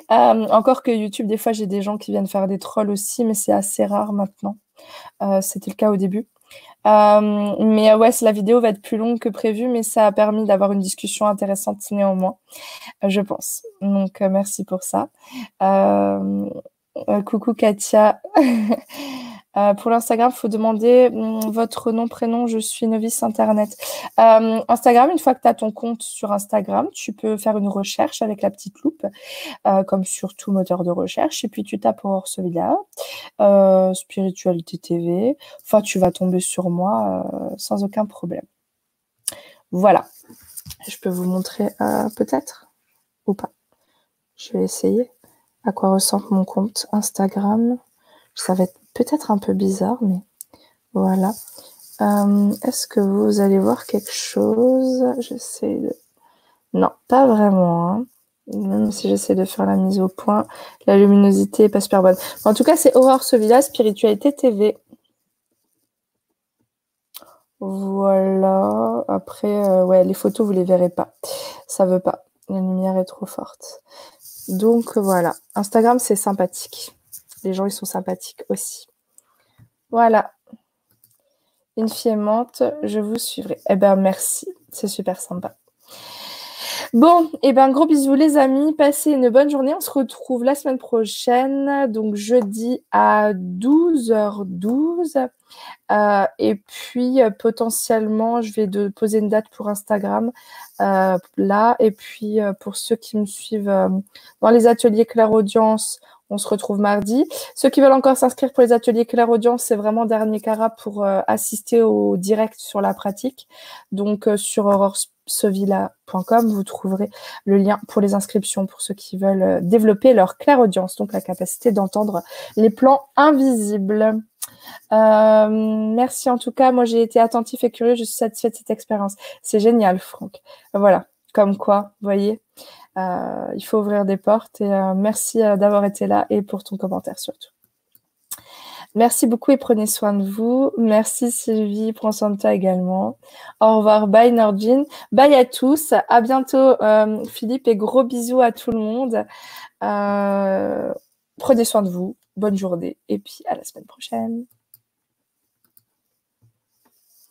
S1: encore que YouTube des fois j'ai des gens qui viennent faire des trolls aussi, mais c'est assez rare maintenant. C'était le cas au début. Euh, mais ouais, la vidéo va être plus longue que prévu, mais ça a permis d'avoir une discussion intéressante néanmoins, euh, je pense. Donc, euh, merci pour ça. coucou Katia. Euh, pour l'Instagram, il faut demander hum, votre nom, prénom, je suis novice Internet. Euh, Instagram, une fois que tu as ton compte sur Instagram, tu peux faire une recherche avec la petite loupe, euh, comme sur tout moteur de recherche, et puis tu tapes pour euh, Spiritualité TV. Enfin, tu vas tomber sur moi sans aucun problème. Voilà. Je peux vous montrer peut-être ou pas. Je vais essayer à quoi ressemble mon compte Instagram? Ça va être peut-être un peu bizarre, mais voilà. Euh, est-ce que vous allez voir quelque chose? J'essaie de... Non, pas vraiment. Hein. Même si j'essaie de faire la mise au point, la luminosité est pas super bonne. en tout cas, c'est Aurore Sevilla, Spiritualité TV. Voilà. Après, euh, ouais, les photos, vous les verrez pas. Ça veut pas. La lumière est trop forte. Donc voilà. Instagram, c'est sympathique les gens, ils sont sympathiques aussi. Voilà. Une fille aimante, je vous suivrai. Eh ben, merci. C'est super sympa. Bon, et eh ben gros bisous les amis, passez une bonne journée. On se retrouve la semaine prochaine, donc jeudi à 12h12. Euh, et puis euh, potentiellement, je vais poser une date pour Instagram euh, là. Et puis pour ceux qui me suivent dans les ateliers Claire Audience, on se retrouve mardi. Ceux qui veulent encore s'inscrire pour les ateliers Claire Audience, c'est vraiment dernier cara pour euh, assister au direct sur la pratique. Donc euh, sur auroresevilla.com, vous trouverez le lien pour les inscriptions pour ceux qui veulent euh, développer leur claire audience, donc la capacité d'entendre les plans invisibles. merci en tout cas. Moi, j'ai été attentif et curieux. Je suis satisfaite de cette expérience. C'est génial, Franck. Voilà. Comme quoi, vous voyez, euh, il faut ouvrir des portes et euh, merci euh, d'avoir été là et pour ton commentaire surtout. Merci beaucoup et prenez soin de vous. Merci Sylvie, prends soin de toi également. Au revoir, bye Nordine. Bye à tous. À bientôt Philippe et gros bisous à tout le monde. prenez soin de vous. Bonne journée et puis à la semaine prochaine.